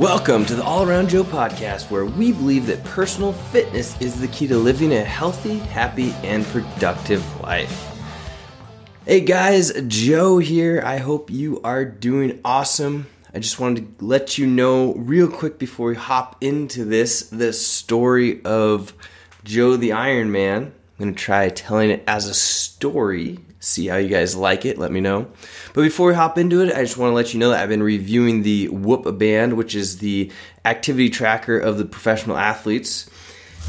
Welcome to the All Around Joe podcast, where we believe that personal fitness is the key to living a healthy, happy, and productive life. Hey guys, Joe here. I hope you are doing awesome. I just wanted to let you know real quick before we hop into this the story of Joe the Ironman. I'm going to try telling it as a story see how you guys like it. Let me know. But before we hop into it, I just want to let you know that I've been reviewing the Whoop Band, which is the activity tracker of the professional athletes.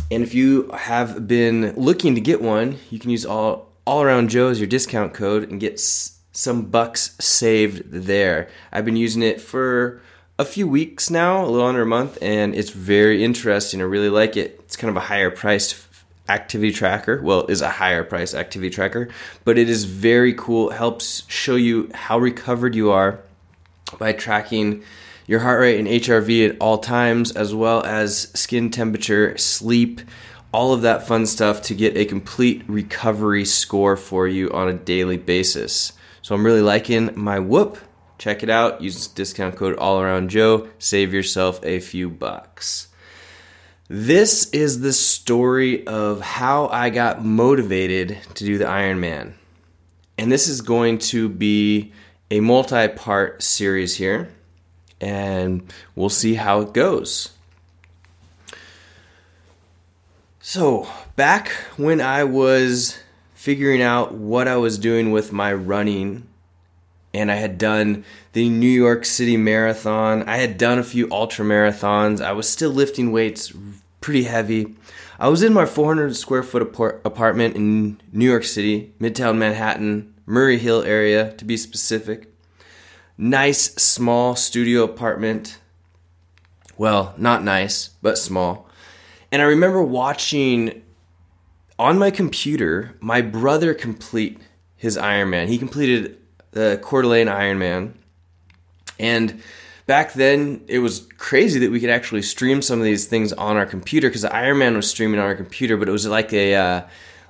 And if you have been looking to get one, you can use all all around Joe as your discount code and get s- some bucks saved there. I've been using it for a few weeks now, a little under a month, and it's very interesting. I really like it. It's kind of a higher priced activity tracker. Well, is a higher price activity tracker, but it is very cool. It helps show you how recovered you are by tracking your heart rate and HRV at all times, as well as skin temperature, sleep, all of that fun stuff to get a complete recovery score for you on a daily basis. So I'm really liking my whoop. Check it out. Use discount code all around Joe. Save yourself a few bucks. This is the story of how I got motivated to do the Ironman. And this is going to be a multi part series here, and we'll see how it goes. So, back when I was figuring out what I was doing with my running and I had done the New York City Marathon. I had done a few ultra marathons. I was still lifting weights pretty heavy. I was in my 400 square foot apartment in New York City, Midtown Manhattan, Murray Hill area to be specific. Nice small studio apartment. Well, not nice, but small. And I remember watching on my computer my brother complete his Ironman. He completed the Coeur d'Alene Ironman. And back then, it was crazy that we could actually stream some of these things on our computer because the Ironman was streaming on our computer, but it was like a uh,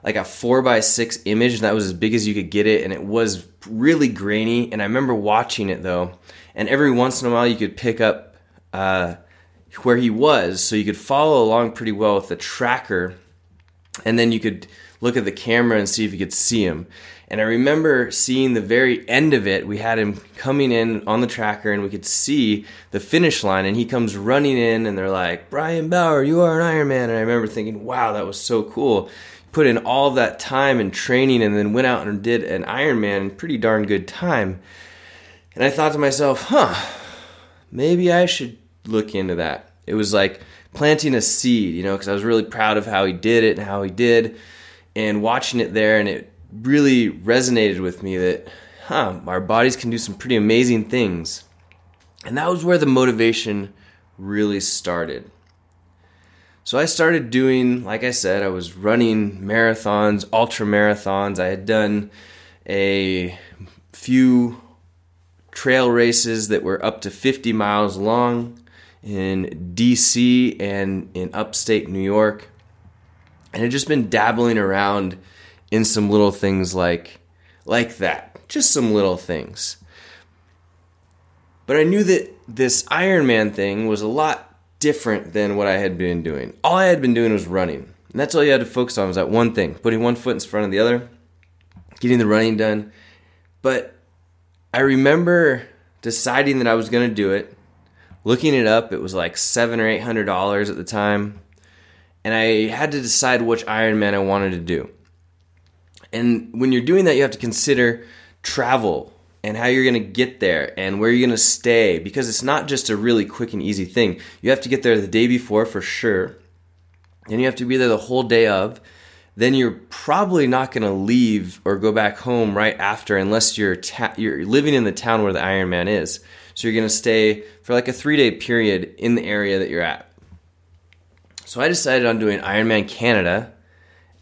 like a four by six image and that was as big as you could get it, and it was really grainy. And I remember watching it though, and every once in a while you could pick up uh, where he was, so you could follow along pretty well with the tracker, and then you could look at the camera and see if you could see him. And I remember seeing the very end of it. We had him coming in on the tracker and we could see the finish line. And he comes running in and they're like, Brian Bauer, you are an Ironman. And I remember thinking, wow, that was so cool. Put in all that time and training and then went out and did an Ironman in pretty darn good time. And I thought to myself, huh, maybe I should look into that. It was like planting a seed, you know, because I was really proud of how he did it and how he did. And watching it there, and it really resonated with me that, huh, our bodies can do some pretty amazing things. And that was where the motivation really started. So I started doing, like I said, I was running marathons, ultra marathons. I had done a few trail races that were up to 50 miles long in DC and in upstate New York. And had just been dabbling around in some little things like like that. Just some little things. But I knew that this Ironman thing was a lot different than what I had been doing. All I had been doing was running. And that's all you had to focus on was that one thing, putting one foot in front of the other, getting the running done. But I remember deciding that I was going to do it. Looking it up, it was like seven or eight hundred dollars at the time, and I had to decide which Ironman I wanted to do. And when you're doing that, you have to consider travel and how you're going to get there and where you're going to stay because it's not just a really quick and easy thing. You have to get there the day before for sure. Then you have to be there the whole day of. Then you're probably not going to leave or go back home right after unless you're ta- you're living in the town where the Ironman is. So you're going to stay for like a 3-day period in the area that you're at. So I decided on doing Ironman Canada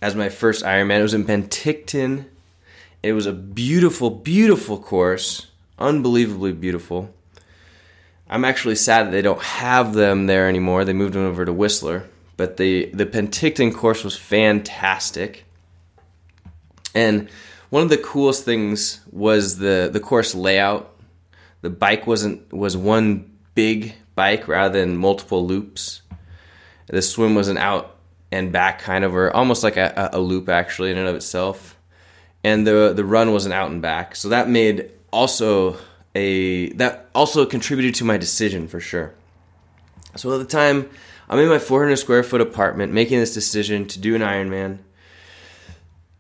as my first Ironman. It was in Penticton. It was a beautiful, beautiful course, unbelievably beautiful. I'm actually sad that they don't have them there anymore. They moved them over to Whistler, but the the Penticton course was fantastic. And one of the coolest things was the the course layout. The bike wasn't was one big bike rather than multiple loops. The swim was an out and back kind of, or almost like a, a loop actually in and of itself. And the the run was an out and back, so that made also a that also contributed to my decision for sure. So at the time, I'm in my 400 square foot apartment making this decision to do an Ironman.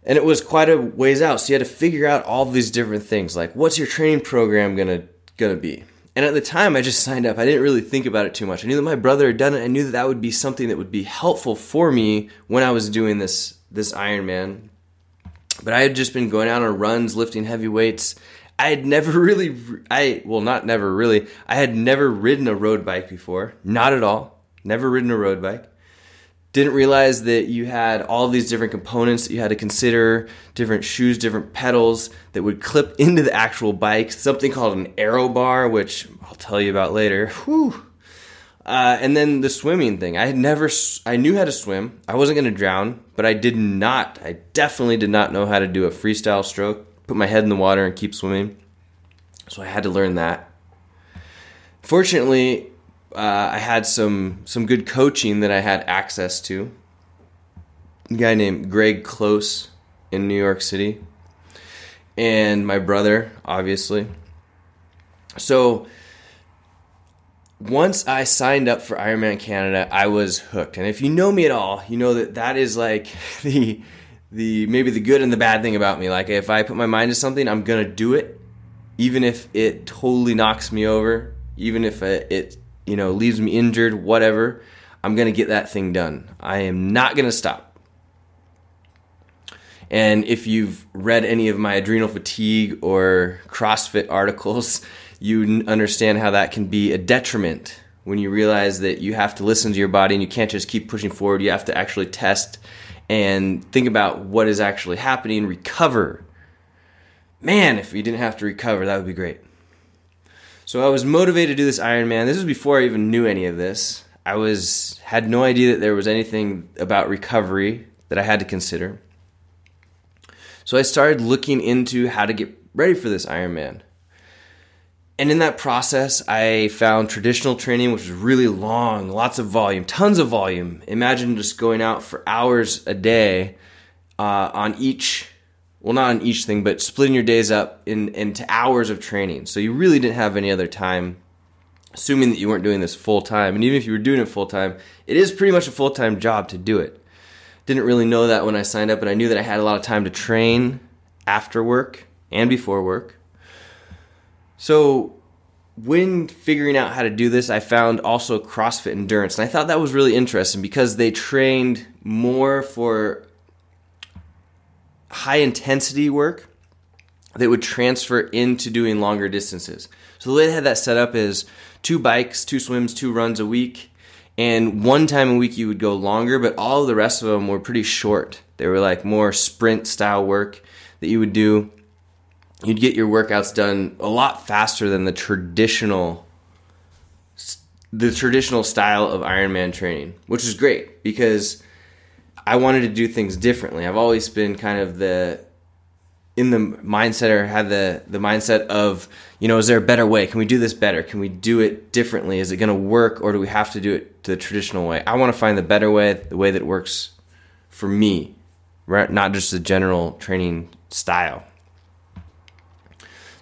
And it was quite a ways out, so you had to figure out all these different things, like what's your training program gonna gonna be. And at the time, I just signed up. I didn't really think about it too much. I knew that my brother had done it. I knew that that would be something that would be helpful for me when I was doing this this Ironman. But I had just been going out on runs, lifting heavy weights. I had never really, I well, not never really. I had never ridden a road bike before, not at all. Never ridden a road bike didn't realize that you had all these different components that you had to consider different shoes different pedals that would clip into the actual bike something called an aero bar which i'll tell you about later. Whew. Uh, and then the swimming thing. I had never i knew how to swim. I wasn't going to drown but i did not i definitely did not know how to do a freestyle stroke put my head in the water and keep swimming. So i had to learn that. Fortunately uh, I had some some good coaching that I had access to. A guy named Greg Close in New York City, and my brother, obviously. So once I signed up for Ironman Canada, I was hooked. And if you know me at all, you know that that is like the the maybe the good and the bad thing about me. Like if I put my mind to something, I'm gonna do it, even if it totally knocks me over, even if it, it you know, leaves me injured, whatever, I'm going to get that thing done. I am not going to stop. And if you've read any of my adrenal fatigue or CrossFit articles, you understand how that can be a detriment when you realize that you have to listen to your body and you can't just keep pushing forward. You have to actually test and think about what is actually happening, recover. Man, if you didn't have to recover, that would be great. So I was motivated to do this Ironman. This was before I even knew any of this. I was had no idea that there was anything about recovery that I had to consider. So I started looking into how to get ready for this Ironman. And in that process, I found traditional training, which was really long, lots of volume, tons of volume. Imagine just going out for hours a day uh, on each well, not on each thing, but splitting your days up in, into hours of training. So you really didn't have any other time, assuming that you weren't doing this full time. And even if you were doing it full time, it is pretty much a full time job to do it. Didn't really know that when I signed up, but I knew that I had a lot of time to train after work and before work. So when figuring out how to do this, I found also CrossFit Endurance. And I thought that was really interesting because they trained more for high intensity work that would transfer into doing longer distances. So the way they had that set up is two bikes, two swims, two runs a week. And one time a week you would go longer, but all of the rest of them were pretty short. They were like more sprint style work that you would do. You'd get your workouts done a lot faster than the traditional the traditional style of Ironman training, which is great because I wanted to do things differently. I've always been kind of the in the mindset or had the the mindset of you know is there a better way? Can we do this better? Can we do it differently? Is it going to work or do we have to do it the traditional way? I want to find the better way the way that works for me right? Not just the general training style.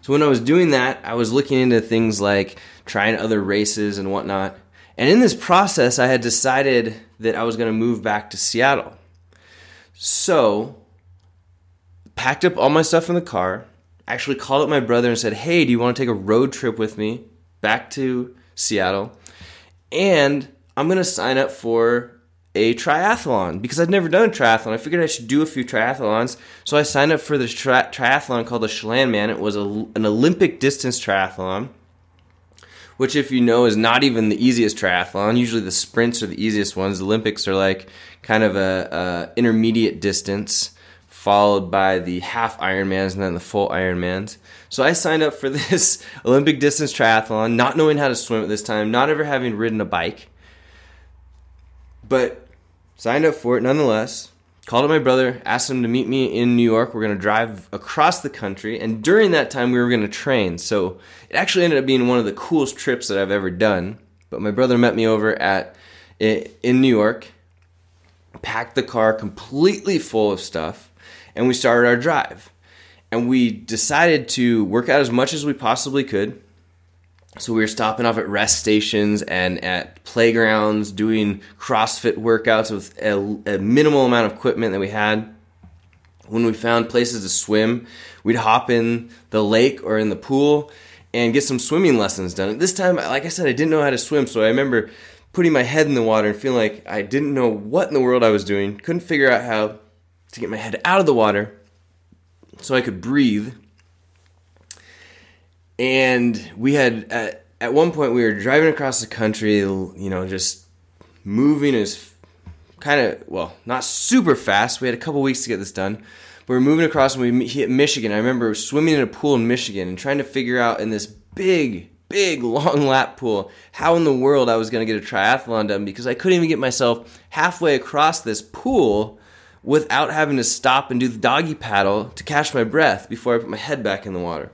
So when i was doing that i was looking into things like trying other races and whatnot and in this process i had decided that i was going to move back to seattle so, packed up all my stuff in the car, actually called up my brother and said, Hey, do you want to take a road trip with me back to Seattle? And I'm going to sign up for a triathlon because I'd never done a triathlon. I figured I should do a few triathlons. So I signed up for this tri- triathlon called the Chelanman. It was a, an Olympic distance triathlon, which, if you know, is not even the easiest triathlon. Usually the sprints are the easiest ones. The Olympics are like kind of a, a intermediate distance, followed by the half Ironmans and then the full Ironmans. So I signed up for this Olympic distance triathlon, not knowing how to swim at this time, not ever having ridden a bike, but signed up for it nonetheless. Called up my brother, asked him to meet me in New York. We're going to drive across the country, and during that time, we were going to train. So it actually ended up being one of the coolest trips that I've ever done But my brother met me over at in New York, packed the car completely full of stuff, and we started our drive. And we decided to work out as much as we possibly could. So we were stopping off at rest stations and at playgrounds, doing CrossFit workouts with a, a minimal amount of equipment that we had. When we found places to swim, we'd hop in the lake or in the pool and get some swimming lessons done. This time, like I said, I didn't know how to swim, so I remember putting my head in the water and feeling like I didn't know what in the world I was doing. Couldn't figure out how to get my head out of the water so I could breathe. And we had at, at one point we were driving across the country, you know, just moving as kind of well, not super fast. We had a couple weeks to get this done. But we are moving across and we hit Michigan. I remember swimming in a pool in Michigan and trying to figure out in this big, big long lap pool how in the world I was going to get a triathlon done because I couldn't even get myself halfway across this pool without having to stop and do the doggy paddle to catch my breath before I put my head back in the water.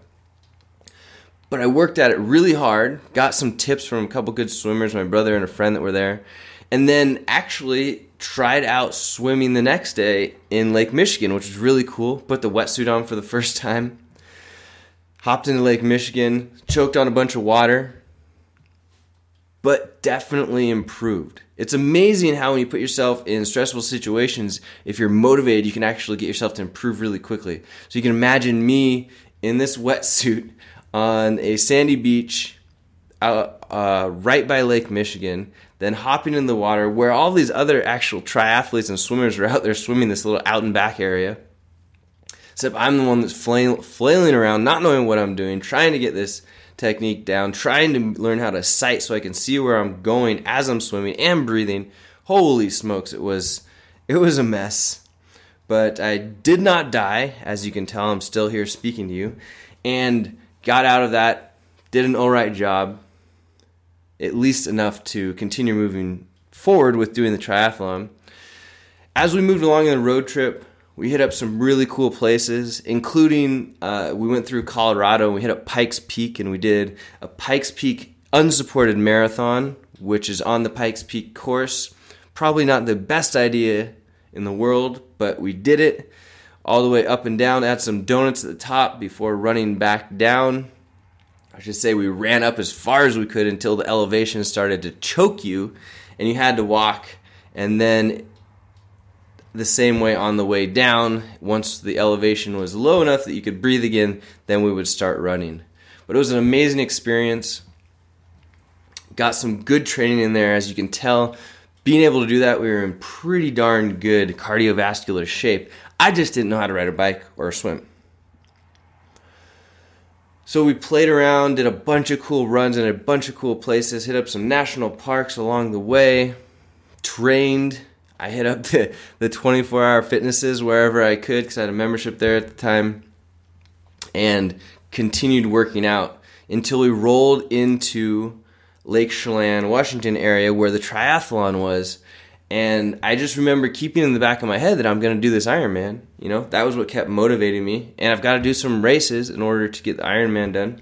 But I worked at it really hard, got some tips from a couple good swimmers, my brother and a friend that were there, and then actually tried out swimming the next day in Lake Michigan, which was really cool. Put the wetsuit on for the first time. Hopped into Lake Michigan, choked on a bunch of water, but definitely improved. It's amazing how when you put yourself in stressful situations, if you're motivated, you can actually get yourself to improve really quickly. So you can imagine me in this wetsuit on a sandy beach out, uh, right by Lake Michigan, then hopping in the water where all these other actual triathletes and swimmers are out there swimming this little out and back area. Except I'm the one that's flail, flailing around, not knowing what I'm doing, trying to get this technique down, trying to learn how to sight so I can see where I'm going as I'm swimming and breathing. Holy smokes, it was it was a mess. But I did not die, as you can tell, I'm still here speaking to you, and got out of that, did an alright job, at least enough to continue moving forward with doing the triathlon. As we moved along in the road trip, we hit up some really cool places, including uh, we went through Colorado and we hit up Pikes Peak and we did a Pikes Peak unsupported marathon, which is on the Pikes Peak course. Probably not the best idea in the world, but we did it all the way up and down. add some donuts at the top before running back down. I should say we ran up as far as we could until the elevation started to choke you and you had to walk and then the same way on the way down once the elevation was low enough that you could breathe again then we would start running but it was an amazing experience got some good training in there as you can tell being able to do that we were in pretty darn good cardiovascular shape i just didn't know how to ride a bike or swim so we played around, did a bunch of cool runs in a bunch of cool places, hit up some national parks along the way, trained. I hit up the, the 24 hour fitnesses wherever I could because I had a membership there at the time and continued working out until we rolled into Lake Chelan, Washington area where the triathlon was and I just remember keeping in the back of my head that I'm going to do this Ironman. You know, that was what kept motivating me. And I've got to do some races in order to get the Ironman done.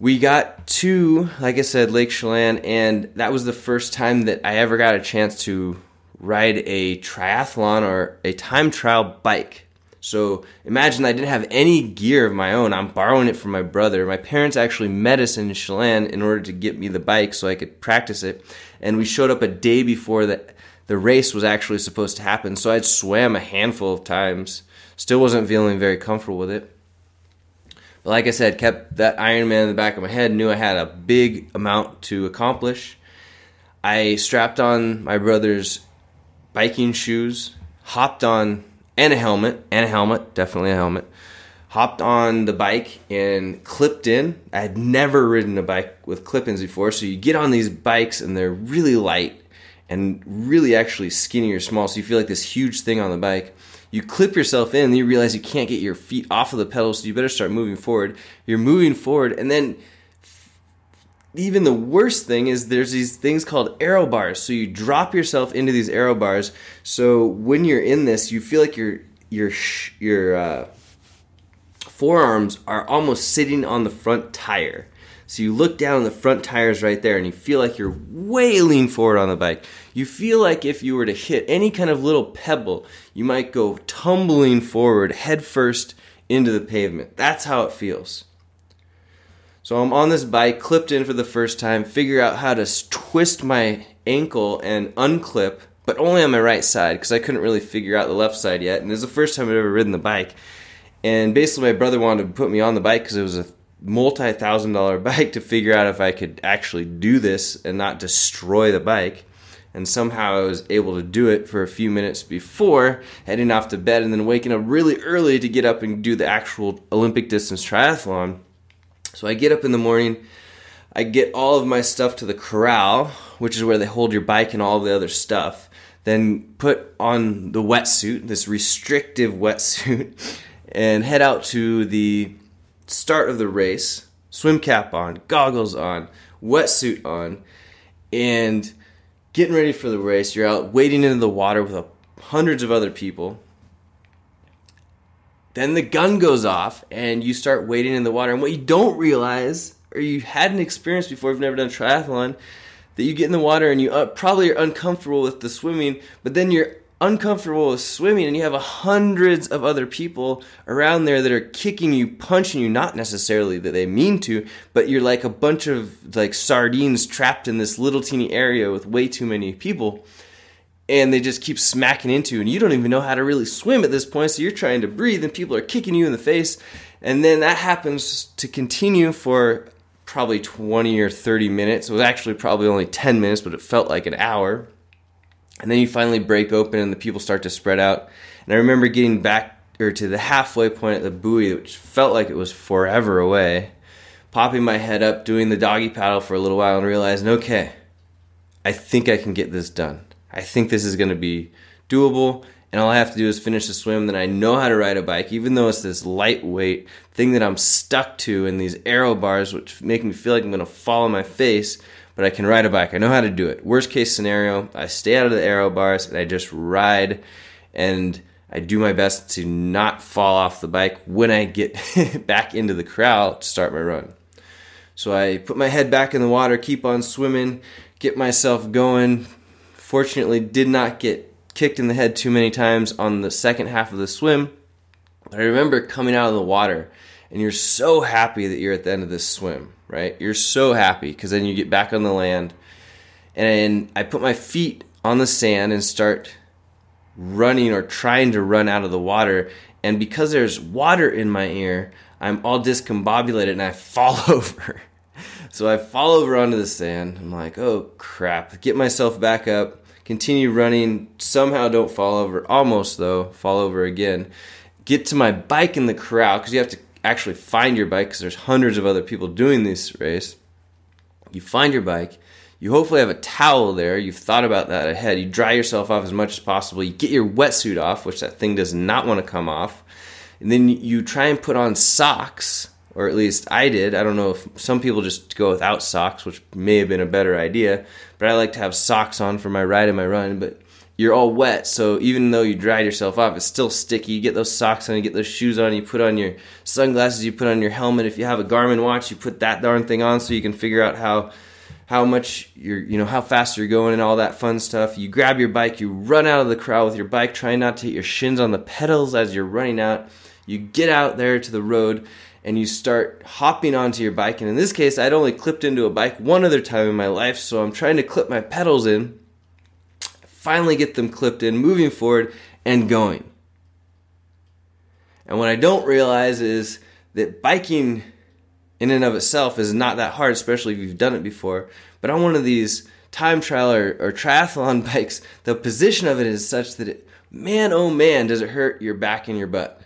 We got to, like I said, Lake Chelan, and that was the first time that I ever got a chance to ride a triathlon or a time trial bike. So imagine I didn't have any gear of my own. I'm borrowing it from my brother. My parents actually met us in Chelan in order to get me the bike so I could practice it. And we showed up a day before the the race was actually supposed to happen. So I'd swam a handful of times. Still wasn't feeling very comfortable with it. But like I said, kept that Ironman in the back of my head, knew I had a big amount to accomplish. I strapped on my brother's biking shoes, hopped on, and a helmet, and a helmet, definitely a helmet. Hopped on the bike and clipped in. I had never ridden a bike with clip ins before, so you get on these bikes and they're really light and really actually skinny or small, so you feel like this huge thing on the bike. You clip yourself in, and you realize you can't get your feet off of the pedals, so you better start moving forward. You're moving forward, and then even the worst thing is there's these things called aero bars. So you drop yourself into these aero bars. So when you're in this, you feel like your your your uh, forearms are almost sitting on the front tire. So you look down, the front tire's right there, and you feel like you're way lean forward on the bike. You feel like if you were to hit any kind of little pebble, you might go tumbling forward head first into the pavement. That's how it feels. So I'm on this bike, clipped in for the first time, figure out how to twist my ankle and unclip, but only on my right side because I couldn't really figure out the left side yet. And it was the first time I'd ever ridden the bike. And basically, my brother wanted to put me on the bike because it was a multi thousand dollar bike to figure out if I could actually do this and not destroy the bike. And somehow I was able to do it for a few minutes before heading off to bed and then waking up really early to get up and do the actual Olympic distance triathlon. So I get up in the morning, I get all of my stuff to the corral, which is where they hold your bike and all the other stuff. Then put on the wetsuit, this restrictive wetsuit, and head out to the start of the race. Swim cap on, goggles on, wetsuit on, and getting ready for the race. You're out wading into the water with a, hundreds of other people then the gun goes off and you start wading in the water. And what you don't realize, or you hadn't experienced before, you've never done triathlon, that you get in the water and you uh, probably are uncomfortable with the swimming, but then you're uncomfortable with swimming and you have hundreds of other people around there that are kicking you, punching you, not necessarily that they mean to, but you're like a bunch of like sardines trapped in this little teeny area with way too many people and they just keep smacking into you, and you don't even know how to really swim at this point so you're trying to breathe and people are kicking you in the face. And then that happens to continue for probably 20 or 30 minutes. It was actually probably only 10 minutes but it felt like an hour. And then you finally break open and the people start to spread out. And i remember getting back or to the halfway point at the buoy which felt like it was forever away popping my head up doing the doggy paddle for a little while and realizing okay i think i can get this done I think this is going to be doable. And all I have to do is finish the swim. Then I know how to ride a bike, even though it's this lightweight thing that I'm stuck to in these aero bars, which make me feel like I'm going to fall on my face. But I can ride a bike. I know how to do it. Worst case scenario, I stay out of the aero bars and I just ride and I do my best to not fall off the bike when I get back into the corral to start my run. So I put my head back in the water, keep on swimming, get myself going, Fortunately, did not get kicked in the head too many times on the second half of the swim. But I remember coming out of the water and you're so happy that you're at the end of this swim, right? You're so happy because then you get back on the land. And I put my feet on the sand and start running or trying to run out of the water. And because there's water in my ear, I'm all discombobulated and I fall over. So I fall over onto the sand. I'm like, oh crap. Get myself back up, continue running, somehow don't fall over. Almost though, fall over again. Get to my bike in the corral because you have to actually find your bike because there's hundreds of other people doing this race. You find your bike. You hopefully have a towel there. You've thought about that ahead. You dry yourself off as much as possible. You get your wetsuit off, which that thing does not want to come off. And then you try and put on socks or at least I did. I don't know if some people just go without socks, which may have been a better idea, but I like to have socks on for my ride and my run. But you're all wet, so even though you dried yourself off, it's still sticky. You get those socks on, you get those shoes on, you put on your sunglasses, you put on your helmet. If you have a Garmin watch, you put that darn thing on so you can figure out how how much you're you know how fast you're going and all that fun stuff. You grab your bike, you run out of the crowd with your bike, trying not to hit your shins on the pedals as you're running out. You get out there to the road and you start hopping onto your bike. And in this case, I'd only clipped into a bike one other time in my life, so I'm trying to clip my pedals in, finally get them clipped in, moving forward and going. And what I don't realize is that biking in and of itself is not that hard, especially if you've done it before. But on one of these time trial or, or triathlon bikes, the position of it is such that it, man, oh man, does it hurt your back and your butt.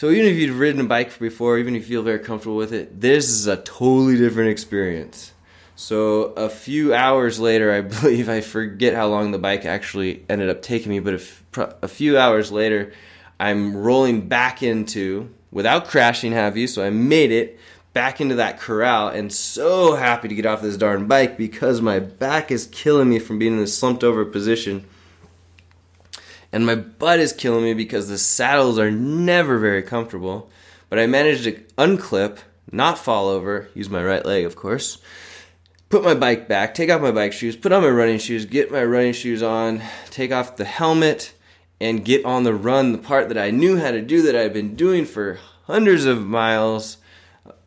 So even if you've ridden a bike before, even if you feel very comfortable with it, this is a totally different experience. So a few hours later, I believe I forget how long the bike actually ended up taking me, but a, few hours later, I'm rolling back into without crashing, have you? So I made it back into that corral and so happy to get off this darn bike because my back is killing me from being in this slumped over position and my butt is killing me because the saddles are never very comfortable. But I managed to unclip, not fall over, use my right leg, of course. Put my bike back, take off my bike shoes, put on my running shoes, get my running shoes on, take off the helmet, and get on the run, the part that I knew how to do that I've been doing for hundreds of miles,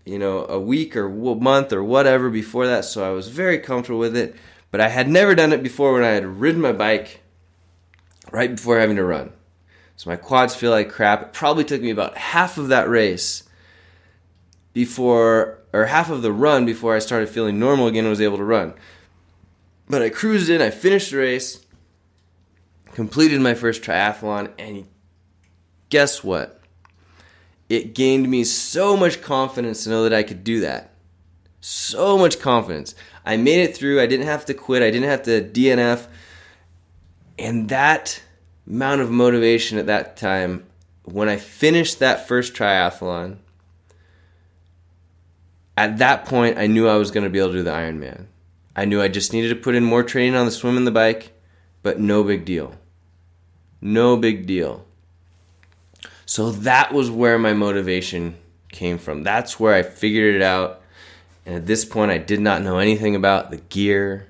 you know, a week or a month or whatever before that. So I was very comfortable with it. But I had never done it before when I had ridden my bike right before having to run. So my quads feel like crap. It probably took me about half of that race before, or half of the run before I started feeling normal again and was able to run. But I cruised in, I finished the race, completed my first triathlon, and guess what? It gained me so much confidence to know that I could do that. So much confidence. I made it through. I didn't have to quit. I didn't have to DNF. And that amount of motivation at that time, when I finished that first triathlon, at that point, I knew I was going to be able to do the Ironman. I knew I just needed to put in more training on the swim and the bike, but no big deal. No big deal. So that was where my motivation came from. That's where I figured it out. And at this point, I did not know anything about the gear.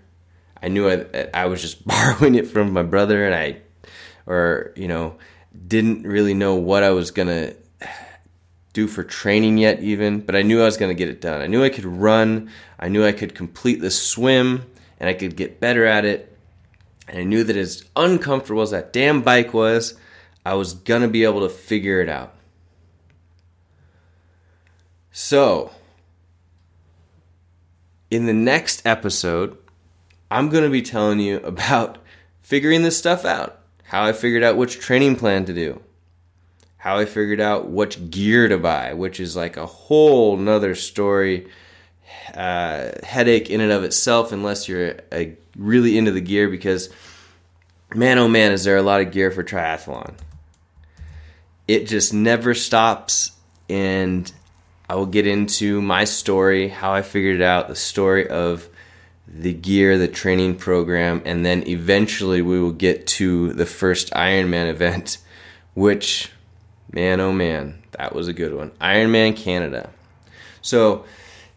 I knew I, I was just borrowing it from my brother, and I, or, you know, didn't really know what I was going to do for training yet, even, but I knew I was going to get it done. I knew I could run, I knew I could complete the swim, and I could get better at it. And I knew that as uncomfortable as that damn bike was, I was going to be able to figure it out. So, in the next episode, I'm going to be telling you about figuring this stuff out. How I figured out which training plan to do how I figured out which gear to buy, which is like a whole nother story, uh, headache in and of itself, unless you're a, really into the gear. Because, man, oh man, is there a lot of gear for triathlon. It just never stops, and I will get into my story, how I figured it out, the story of the gear, the training program, and then eventually we will get to the first Ironman event, which Man, oh man, that was a good one. Ironman Canada. So,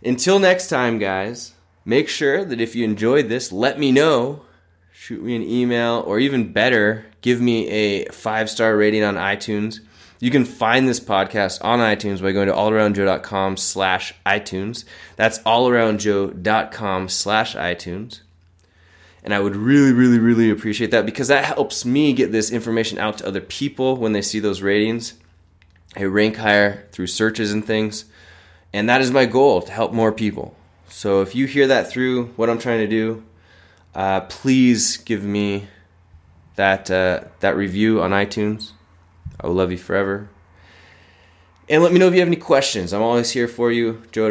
until next time, guys, make sure that if you enjoyed this, let me know. Shoot me an email, or even better, give me a five star rating on iTunes. You can find this podcast on iTunes by going to allaroundjoe.com slash iTunes. That's allaroundjoe.com slash iTunes. And I would really, really, really appreciate that because that helps me get this information out to other people when they see those ratings. I rank higher through searches and things. And that is my goal to help more people. So if you hear that through what I'm trying to do, uh, please give me that uh, that review on iTunes. I will love you forever. And let me know if you have any questions. I'm always here for you. Joe.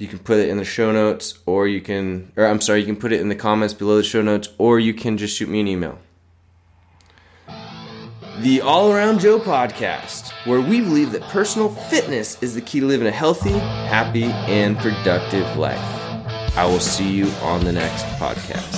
You can put it in the show notes, or you can, or I'm sorry, you can put it in the comments below the show notes, or you can just shoot me an email the All Around Joe podcast, where we believe that personal fitness is the key to living a healthy, happy, and productive life. I will see you on the next podcast.